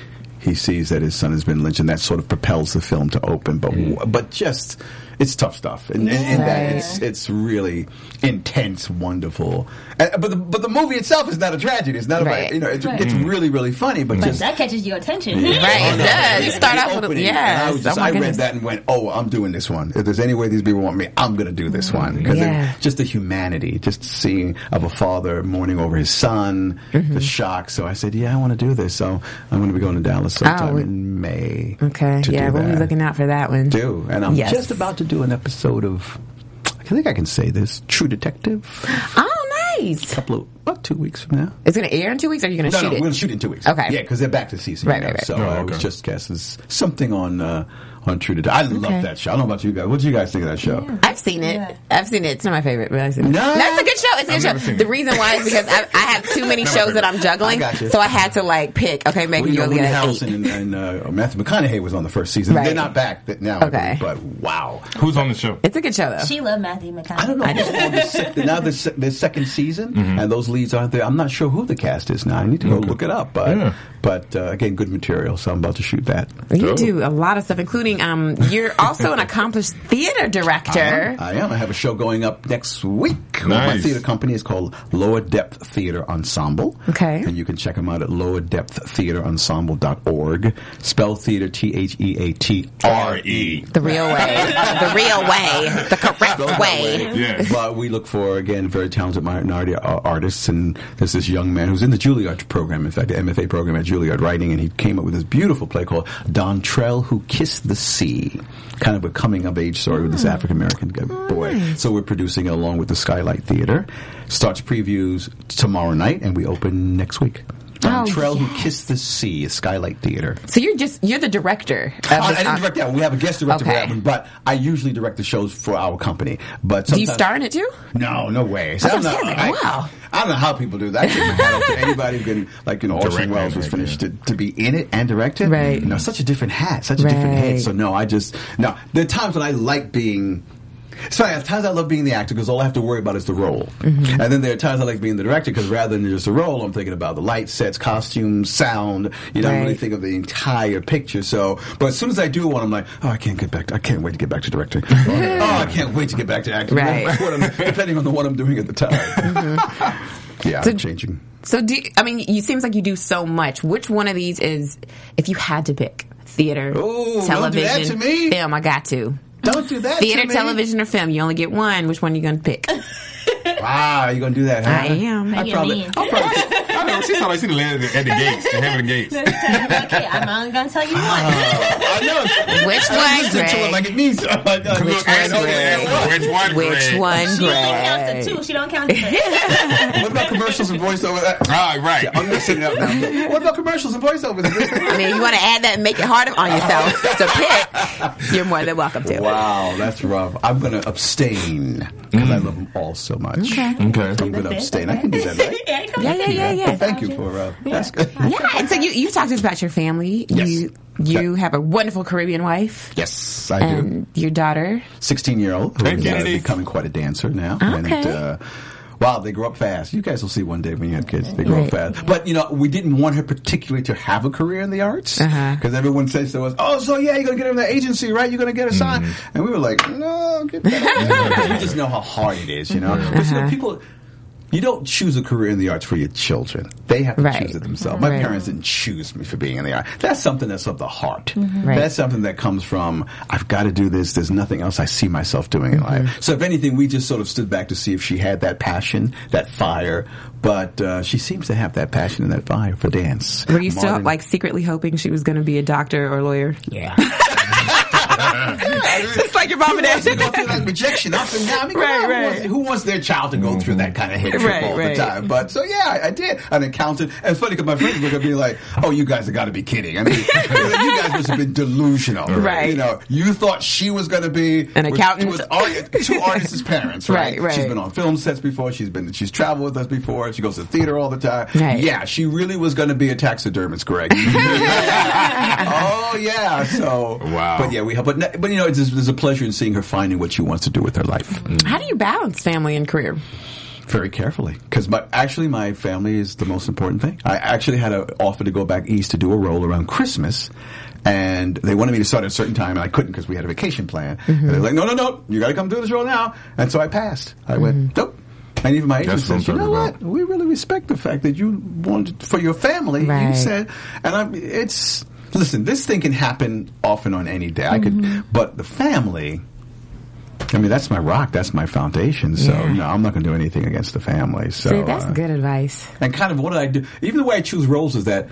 he sees that his son has been lynched, and that sort of propels the film to open. But w but just it's tough stuff, and, and, and that it's it's really intense, wonderful. And, but the, but the movie itself is not a tragedy. It's not Right. about you know it gets really really funny, but But just that catches your attention. Right, it does. You start the off with a- opening, yes. and I, was just, Oh, I read that and went, "Oh, I'm doing this one. If there's any way these people want me, I'm going to do this one." Because Yeah. just the humanity, just seeing of a father mourning over his son, Mm-hmm. the shock. So I said, "Yeah, I want to do this." So I'm going to be going to Dallas sometime Oh, in May. Okay, yeah, we'll be looking out for that one. Do and I'm Yes. just about to do an episode of. I think I can say this. True Detective. Oh, nice. A couple of about two weeks from now. It's going to air in two weeks, or are you going to No, shoot no, it? we're going to shoot in two weeks. Okay. Yeah, because they're back to season. Right, you know, right, right. So Oh, I was just guessing something on uh, on True Detective. I love Okay. that show. I don't know about you guys. What do you guys think of that show? I've seen it. Yeah. I've seen it. It's not my favorite, but I've seen it. No? That's a good show. It's a I've good never show. The it. reason why is because I, I have too many *laughs* Never shows that I'm juggling, I got so I had to like pick. Okay, maybe Well, you you know, only Woody get an Harrelson eight. and, and uh, Matthew McConaughey was on the first season. Right. They're not back now, Okay. but wow. Who's on the show? It's a good show though. She loved Matthew McConaughey. I don't know. who's on the sec- now the, se- the second season, Mm-hmm. and those leads aren't there. I'm not sure who the cast is now. I need to go look it up. But Yeah. but uh, again, good material. So I'm about to shoot that. You do a lot of stuff, including doing. Um, you're also an accomplished theater director. I am. I have a show going up next week. My theater company is called Lower Depth Theater Ensemble. Okay. And you can check them out at lowerdepththeaterensemble.org. Spell theater T H E A T R E. The real way. the real way. The correct Spelled that way. Yeah. But we look for again very talented minority artists, and there's this young man who's in the Juilliard program, in fact, the MFA program at Juilliard, writing, and he came up with this beautiful play called Dontrell Who Kissed the Sea, kind of a coming of age story with this hmm. African American oh, boy. So we're producing it along with the Skylight Theater. Starts previews tomorrow night, and we open next week. Oh, Dontrell Who Kissed the Sea, Skylight Theater. So you're just you're the director. Of I, I didn't direct that one. We have a guest director for Okay. that one, but I usually direct the shows for our company. But Do you star in it too? no, no way. I was I'm not- say, I, wow. I don't know how people do that. I give my hat off to *laughs* anybody who can, like, you know, Orson Welles was direct, finished to, to be in it and direct it. Right. You know, such a different hat, such a different Right. head. So no, I just, no. There are times when I like being, it's funny, at times I love being the actor because all I have to worry about is the role. Mm-hmm. And then there are times I like being the director because rather than just the role, I'm thinking about the light, sets, costumes, sound. You know, I'm really think of the entire picture. So, but as soon as I do one, I'm like, oh, I can't get back. To, I can't wait to get back to directing. *laughs* oh, I can't wait to get back to acting. Right. *laughs* What I'm- depending on the one I'm doing at the time. Yeah, So- changing. So do you, I mean? it seems like you do so much. Which one of these is, if you had to pick, theater, Ooh, don't do that television, film? I got to. Don't do that. Theater, to television, or film? You only get one. Which one are you gonna pick? *laughs* Wow, *laughs* ah, you gonna do that? Huh? I am. I you probably. I'll probably I know. She sounded like she landed at the gates, the Hampton Gates. okay, I'm only gonna tell you one. Ah. I know. Which I one, listen to it like it means. Uh, like, like, Which look, I one, Gregg? Which one? Which Gregg? one, She only counts Gregg? to two. She don't count to three. *laughs* What about commercials and voiceover? Ah, right. I'm missing it up now. What about commercials and voiceovers? *laughs* I mean, you want to add that and make it harder on yourself to pick, you're more than welcome to. Wow, that's rough. I'm going to abstain because I love them all so much. Okay. Okay. I'm going to abstain. I can do that, right? *laughs* Yeah, come Yeah, yeah, yeah, yeah. Thank you for uh, that's good. Yeah, and so you you talked to us about your family. Yes. You you have a wonderful Caribbean wife Yes, I do. and your daughter. 16 year old who Hey, is uh, becoming quite a dancer now. Okay. And, uh, Wow, they grow up fast. You guys will see one day when you have kids. They grow up fast. But, you know, we didn't want her particularly to have a career in the arts. Uh-huh. Because everyone says to us, oh, so yeah, you're going to get her in the agency, right? You're going to get a sign." Mm-hmm. And we were like, no, get that. *laughs* Because we just know how hard it is, you know? Mm-hmm. But, you know, people... You don't choose a career in the arts for your children. They have to Right. choose it themselves. My Right. parents didn't choose me for being in the arts. That's something that's of the heart. Right. That's something that comes from, I've got to do this. There's nothing else I see myself doing in Mm-hmm. life. So if anything, we just sort of stood back to see if she had that passion, that fire. But uh, she seems to have that passion and that fire for dance. Were you still like secretly hoping she was going to be a doctor or lawyer? Yeah. *laughs* Just like your mom and Who wants to dad. go through that rejection up and down? I mean, Right, on, right. Who, wants, who wants their child to go mm-hmm. through that kind of head trip Right, all right. the time? But so yeah, I, I did. An accountant. And it's funny because my friends were gonna be like, "Oh, you guys have got to be kidding." I mean, *laughs* you guys must have been delusional, Right. You know, you thought she was gonna be An accountant. with, with two artists' parents, right? Right, right. She's been on film sets before. She's been she's traveled with us before. She goes to theater all the time. Right. Yeah, she really was gonna be a taxidermist, Gregg. *laughs* *laughs* oh yeah. So Wow. But yeah, we have. But but you know, it's, there's a pleasure in seeing her finding what she wants to do with her life mm. How do you balance family and career? very carefully because my actually my family is the most important thing. I actually had an offer to go back east to do a role around Christmas. And they wanted me to start at a certain time, and I couldn't because we had a vacation plan. Mm-hmm. And they're like, "No, no, no, you got to come do this role now." And so I passed. I went, mm-hmm. "Nope." And even my agent That's what says, "You know talking what? We really respect the fact that you wanted for your family." You said, and I'm, it's listen. This thing can happen often on any day. I could, but the family. I mean, that's my rock. That's my foundation. So, Yeah. no, I'm not going to do anything against the family. So, See, that's uh, good advice. and kind of what did I do? Even the way I choose roles is that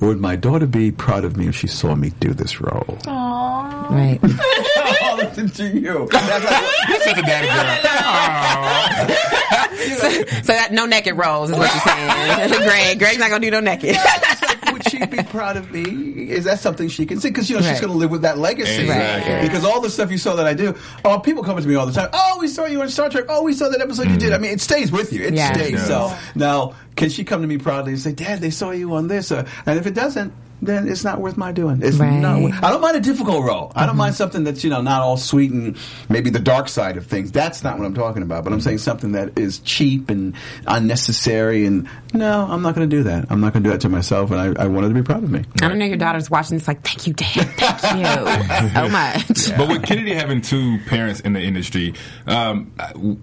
would my daughter be proud of me if she saw me do this role? Aww. Right. *laughs* oh, listen to you. That's like, You're such a daddy girl. *laughs* so that no naked roles is what you're saying. *laughs* Gregg, Gregg's not going to do no naked. Would she be proud of me? Is that something she can see? Because you know she's going to live with that legacy. Exactly. Right. Because all the stuff you saw that I do, oh, people come to me all the time. Oh, we saw you on Star Trek. Oh, we saw that episode you did. I mean, it stays with you. It Yeah. stays. It So now, can she come to me proudly and say, "Dad, they saw you on this"? Uh, and if it doesn't. Then it's not worth my doing. It's Right. not. wor- I don't mind a difficult role. I don't mind something that's you know not all sweet and maybe the dark side of things. That's not what I'm talking about. But I'm saying something that is cheap and unnecessary. And no, I'm not going to do that. I'm not going to do that to myself. And I, I want her to be proud of me. I don't know your daughter's watching this like, thank you, Dad. Thank you *laughs* so much. But with Kennedy having two parents in the industry, um,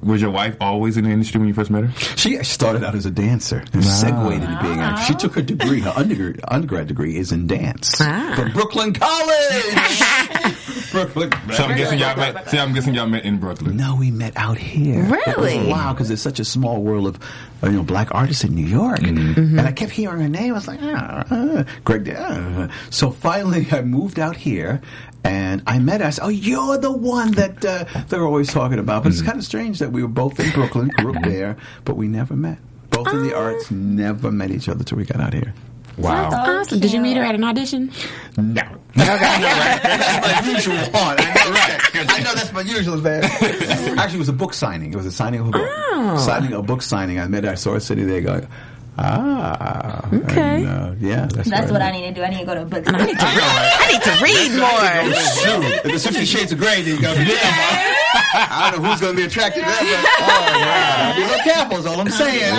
was your wife always in the industry when you first met her? She started out as a dancer and segued into being an actor. She took her degree, her undergrad, undergrad degree is in dance Ah. from Brooklyn College. *laughs* Brooklyn. So I'm guessing y'all met. See, I'm guessing y'all met in Brooklyn. No, we met out here. Really? Wow, because there's such a small world of uh, you know black artists in New York, and I kept hearing her name. I was like, ah, ah, Gregg. Ah. So finally, I moved out here. And I met us. "Oh, you're the one that uh, they're always talking about." But it's kind of strange that we were both in Brooklyn, grew up there, but we never met. Both in the arts, never met each other till we got out here. Wow. Awesome. Did you meet her at an audition? No. that's my usual one. I know, right. *laughs* I know that's my usual man. *laughs* Actually, it was a book signing. It was a signing of a book. Oh. Signing a book signing. I met her. I saw her sitting there going, ah. Okay. And, uh, yeah, that's, That's what I need to do. I need to go to a book. I need to read, I need to read more. Shoot, if the Fifty Shades of Grey, then you go, yeah. *laughs* I don't know who's going to be attracted to that, but oh, wow. Be a little careful is all I'm saying.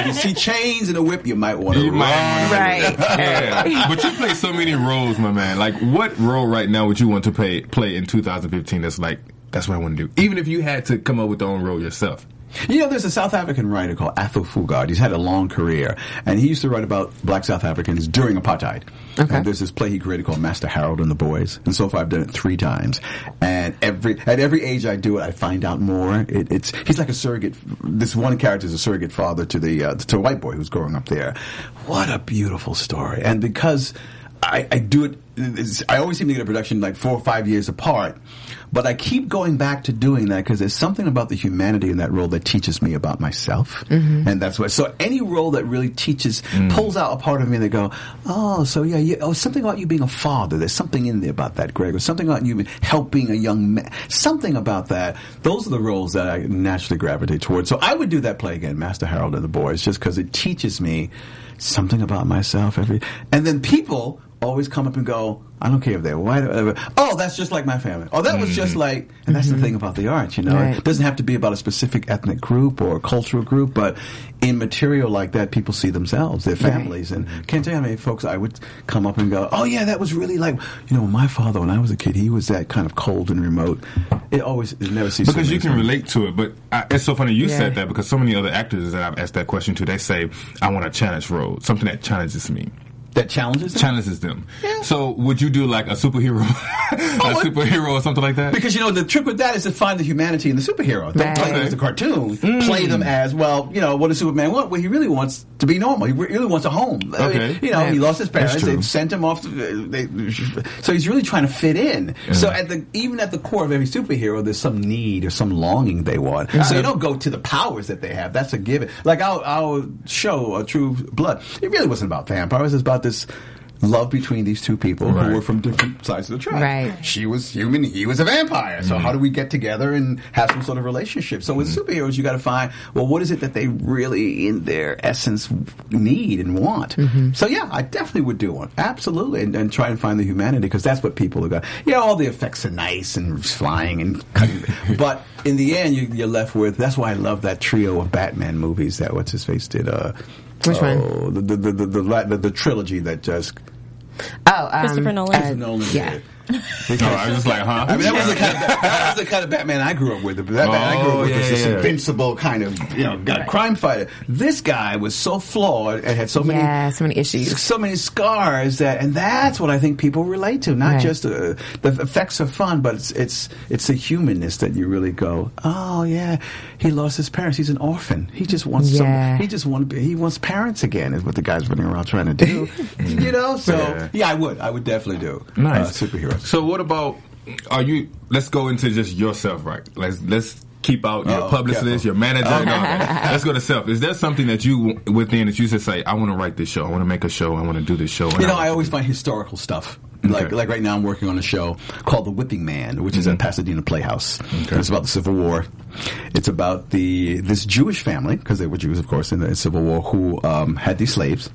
If you see chains and a whip, you might want to run. might- Right. *laughs* Yeah. but you play so many roles, my man. Like, what role right now would you want to play play in 2015? That's like that's what I want to do. Even if you had to come up with your own role yourself. You know, there's a South African writer called Athol Fugard. He's had a long career, and he used to write about black South Africans during apartheid. Okay. And there's this play he created called Master Harold and the Boys, and so far I've done it three times. And every at every age I do it, I find out more. It, it's he's like a surrogate. This one character is a surrogate father to the uh, to a white boy who's growing up there. What a beautiful story! And because I, I do it. It's- I always seem to get a production like four or five years apart, but I keep going back to doing that because there's something about the humanity in that role that teaches me about myself, mm-hmm. and that's what. So any role that really teaches, mm. pulls out a part of me that go, oh, so yeah, you, oh, something about you being a father. There's something in there about that, Gregg, or something about you helping a young man. Something about that. Those are the roles that I naturally gravitate towards. So I would do that play again, Master Harold and the Boys, just because it teaches me something about myself every and then people always come up and go i don't care if they're white or whatever. Oh that's just like my family. Oh that was just mm. like and that's the mm-hmm. thing about the arts you know? Right. it doesn't have to be about a specific ethnic group or cultural group but in material like that people see themselves their families. And can't tell you how many folks i would come up and go oh yeah that was really like you know my father when i was a kid he was that kind of cold and remote. It always it never ceases Because you can relate to it, but I, it's so funny you Yeah. said that because so many other actors that I've asked that question to, they say, "I want a challenge role, something that challenges me." That challenges them? challenges them. So would you do like a superhero, *laughs* a what- superhero or something like that? Because you know the trick with that is to find the humanity in the superhero. Don't play them as a cartoon. Play them as well. You know what does Superman want? Well, he really wants to be normal. He really wants a home. I mean, Okay. you know, he lost his parents. That's. They sent him off. To, they, so he's really trying to fit in. So at the even at the core of every superhero, there's some need or some longing they want. So you don't go to the powers that they have. That's a given. Like our our show, uh, True Blood, it really wasn't about vampires. It's about this. Love between these two people Right. who were from different sides of the track. Right. She was human, he was a vampire. So mm-hmm. how do we get together and have some sort of relationship? So with mm-hmm. superheroes, you got to find well, what is it that they really, in their essence, need and want? Mm-hmm. So yeah, I definitely would do one, absolutely, and, and try and find the humanity because that's what people are going. Yeah, all the effects are nice and flying and cutting, *laughs* but in the end, you, you're left with. That's why I love that trio of Batman movies that what's his face did. Uh, Which one? oh, The the, the the the the the trilogy that just Oh, um, Christopher Nolan. uh, Nolan yeah. did. Oh, I was just like, huh? I mean, that was the kind of that was the kind of Batman I grew up with. The Batman I grew Oh, up with was yeah, this yeah. invincible kind of you know got crime fighter. This guy was so flawed and had so many Yeah, so many issues. so many scars that, and that's what I think people relate to. Not Right. just uh, the effects are fun, but it's it's it's the humanness that you really go, oh yeah, he lost his parents. He's an orphan. He just wants Yeah. some. He just want he wants parents again. Is what the guy's running around trying to do. *laughs* you know, so Yeah. yeah. I would I would definitely do Nice uh, superheroes. So what about? Are you? Let's go into just yourself, right? Let's let's keep out your Oh, publicist, careful. your manager. and all that. Let's go to self. Is there something that you within that you just say, I want to write this show, I want to make a show, I want to do this show? You know, want I always find historical stuff. Like, like right now, I'm working on a show called The Whipping Man, which is at Pasadena Playhouse. It's about the Civil War. It's about the this Jewish family because they were Jews, of course, in the Civil War, who um, had these slaves,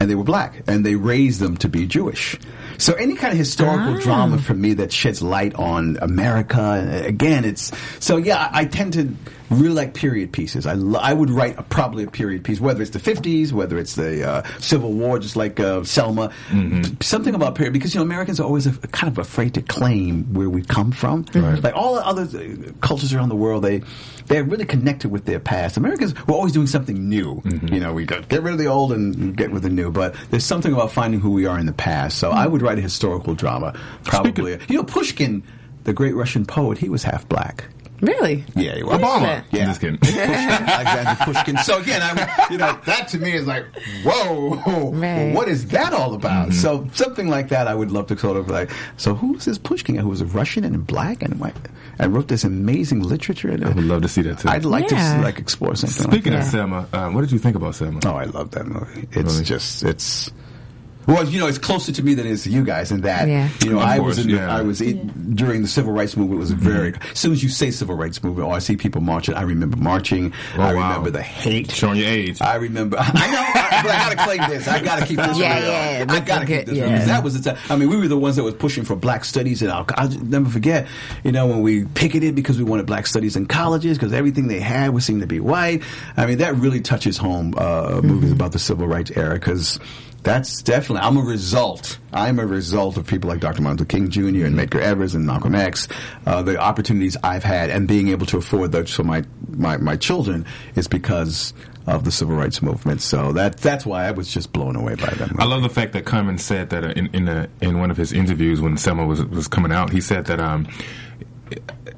and they were black, and they raised them to be Jewish. So any kind of historical Ah. drama for me that sheds light on America, again, it's so yeah. I, I tend to really like period pieces. I lo- I would write a, probably a period piece, whether it's the fifties, whether it's the uh, Civil War, just like uh, Selma. P- something about period because you know Americans are always a, kind of afraid to claim where we come from. Like all the other uh, cultures around the world, they they're really connected with their past. Americans we're always doing something new. Mm-hmm. You know, we got get rid of the old and get with the new. But there's something about finding who we are in the past. So I would write a historical drama, probably. You know, Pushkin, the great Russian poet, he was half black. Really? Yeah, he was. Obama. Yeah. Just kidding. *laughs* Alexander Pushkin. So again, I, you know, that to me is like, whoa, Right. what is that all about? So something like that, I would love to sort of like. So who's this Pushkin who was a Russian and black and white and wrote this amazing literature? And I would love to see that too. I'd like Yeah. to like explore something. Speaking like of that. Selma, um, what did you think about Selma? oh, I love that movie. It's Really? just it's. Well, you know, it's closer to me than it is to you guys in that. Yeah. You know, Of I course, was in yeah. I was in, during the civil rights movement. It was very. As soon as you say civil rights movement, or I see people marching, I remember marching. Oh, I wow. remember the hate. Showing your age. I remember. *laughs* I know, I, but I gotta claim this. I gotta keep this. Yeah, real. yeah, I gotta a keep this. yeah. real. 'Cause That was the time. I mean, we were the ones that was pushing for black studies, and I'll, I'll never forget. You know, when we picketed because we wanted black studies in colleges because everything they had was seemed to be white. I mean, that really touches home. Uh, Movies about the civil rights era because. That's definitely. I'm a result. I'm a result of people like Dr. Martin Luther King Jr. and Medgar Evers and Malcolm X. Uh, the opportunities I've had and being able to afford those for my, my, my children is because of the civil rights movement. So that that's why I was just blown away by them. I love the fact that Common said that in in, a, in one of his interviews when Selma was was coming out, he said that um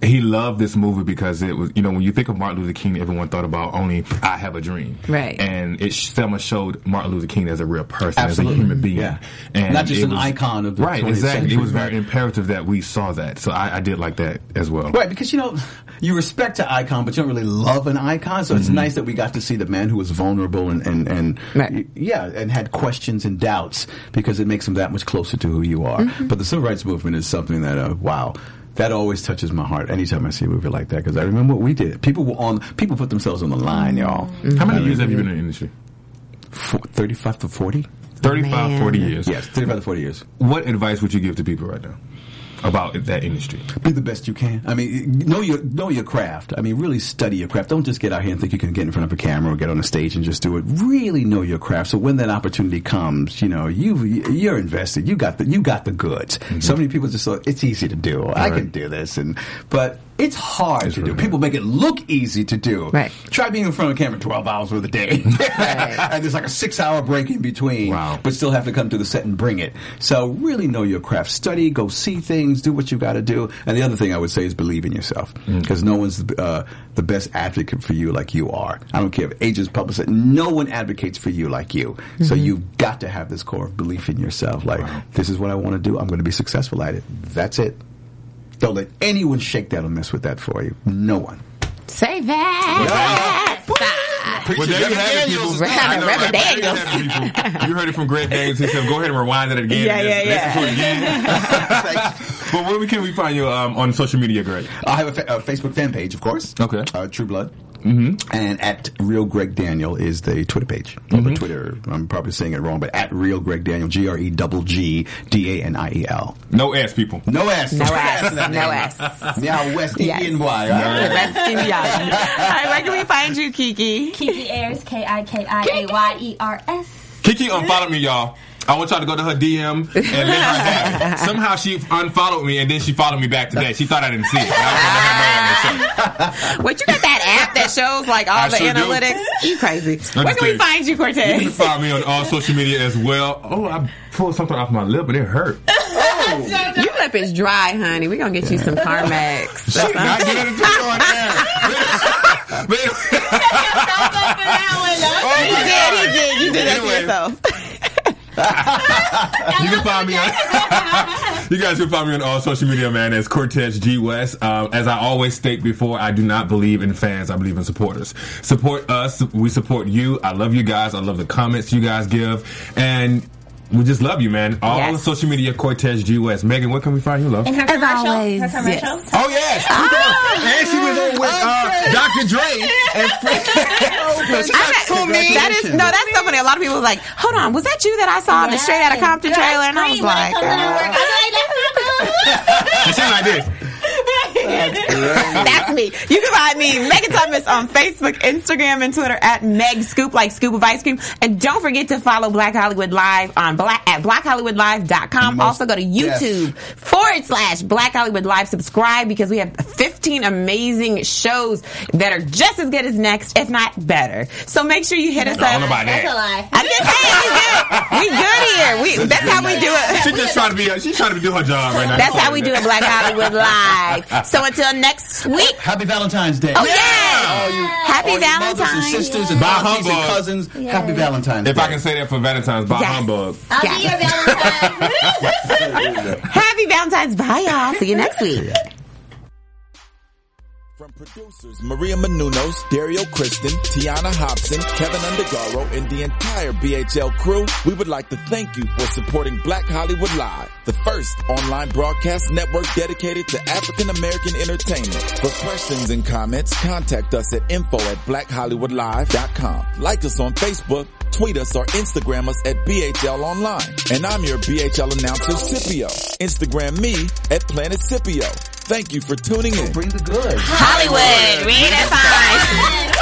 he loved this movie because it was you know when you think of Martin Luther King, everyone thought about only I have a dream, Right. And it Selma showed Martin Luther King as a real person, Absolutely. as a human being, Yeah. and Not just it an icon of the right. Exactly, century, it was very right. imperative that we saw that. So I, I did like that as well. Right, because you know, you respect an icon, but you don't really love an icon. So it's Mm-hmm. nice that we got to see the man who was vulnerable and and, and Right. yeah, and had questions and doubts because it makes him that much closer to who you are. Mm-hmm. But the civil rights movement is something that, uh, wow. That always touches my heart anytime I see a movie like that because I remember what we did. People were on. People put themselves on the line, y'all. Mm-hmm. How many years have you been in the industry? Four, Thirty-five to forty. 35, Man. 40 years. Yes, thirty-five to forty years. What advice would you give to people right now about that industry? Be the best you can. I mean, know your know your craft. I mean, really study your craft. Don't just get out here and think you can get in front of a camera or get on a stage and just do it. Really know your craft. So when that opportunity comes, you know, you you're invested. You got the you got the goods. Mm-hmm. So many people just thought it's easy to do. I can do this, and but it's hard to do. People make it look easy to do. Right. Try being in front of a camera twelve hours of the day, *laughs* and there's like a six hour break in between. Wow. But still have to come to the set and bring it. So really know your craft. Study, go see things, do what you got to do. And the other thing I would say is believe in yourself because no one's uh, the best advocate for you like you are. I don't care if agents, publicists, no one advocates for you like you. So you've got to have this core of belief in yourself. Like this is what I want to do. I'm going to be successful at it. That's it. Don't let anyone shake that or mess with that for you. No one. Say that. Well, there you have. Reverend I know, right? There you Daniels. have it, people. You heard it from Gregg Daniels. He said, "Go ahead and rewind it again. Yeah, and yeah, listen to it again." *laughs* but where can we find you um, on social media, Gregg? I have a, fa- a Facebook fan page, of course. Okay. Uh, True Blood. Mm-hmm. And at Real Gregg Daniel is the Twitter page. Or the Twitter, I'm probably saying it wrong, but at Real Gregg Daniel, G R E double G D A N I E L. No S, people. No S. No S. No S. Now West Indian *laughs* Y. all right? That's Stevie Young. Where can we find you, Kiki? Kiki Ayers, K I K I A Y E R S. Kiki unfollowed me, y'all. I want y'all to go to her DM and let her *laughs* have it. Somehow she unfollowed me and then she followed me back today. She thought I didn't see it. I was gonna let her know on the show. Wait, you got that app that shows like all I the sure do. analytics? You crazy. Where just can we find you, Cortez? You can find me on all social media as well. Oh, I pulled something off my lip and it hurt. *laughs* Your lip is dry, honey. We're going to get you some Carmex. Shit, I get it you on. But *laughs* He did, he did. You did that Anyway. yourself. You can find me on. *laughs* you guys can find me on all social media, man. As Cortez G West. Um, as I always state before, I do not believe in fans. I believe in supporters. Support us. We support you. I love you guys. I love the comments you guys give, and we just love you, man. All Yes. the social media, Cortez G West. Megan, where can we find you, love? And her As commercial, always, her commercial. yes. Oh yes, and she was on with uh, Dr. Dre and *laughs* I bet- *laughs* that is no, that's so funny. A lot of people were like, "Hold on, was that you that I saw in the Straight Outta Compton Girl, trailer?" And I was scream when it like, comes into. I'm like, It seemed *laughs* like this. That's *laughs* me. You can find me, Megan Thomas, on Facebook, Instagram, and Twitter at Meg Scoop, like scoop of ice cream. And don't forget to follow Black Hollywood Live on black at blackhollywoodlive.com. Most- Also go to YouTube forward slash Black Hollywood Live. Subscribe because we have 15 amazing shows that are just as good as next, if not better. So make sure you hit us I don't know up. about That's a lie. I'm just saying, we good. We good here. We, that's how we do it. She's just trying to be. She's trying to do her job right now. That's how we do it, Black Hollywood Live. So until next week. Happy Valentine's Day. Oh, yeah. Happy All your mothers and Valentine's. sisters and Bye, and humbug. cousins. Happy Valentine's If Day. I can say that for Valentine's, by Yes. humbug. I'll Yeah. be your Valentine. *laughs* *laughs* Happy Valentine's. Bye, y'all. See you next week. From producers Maria Menounos, Dario Kristen, Tiana Hobson, Kevin Undergaro, and the entire BHL crew, we would like to thank you for supporting Black Hollywood Live, the first online broadcast network dedicated to African American entertainment. For questions and comments, contact us at info at blackhollywoodlive.com. Like us on Facebook, tweet us or Instagram us at BHL Online. And I'm your BHL announcer, Scipio. Instagram me at Planet Scipio. Thank you for tuning in. Bring the goods. Hollywood. Redefine.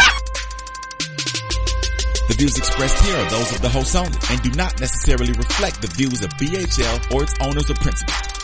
The views expressed here are those of the host only and do not necessarily reflect the views of BHL or its owners or principals.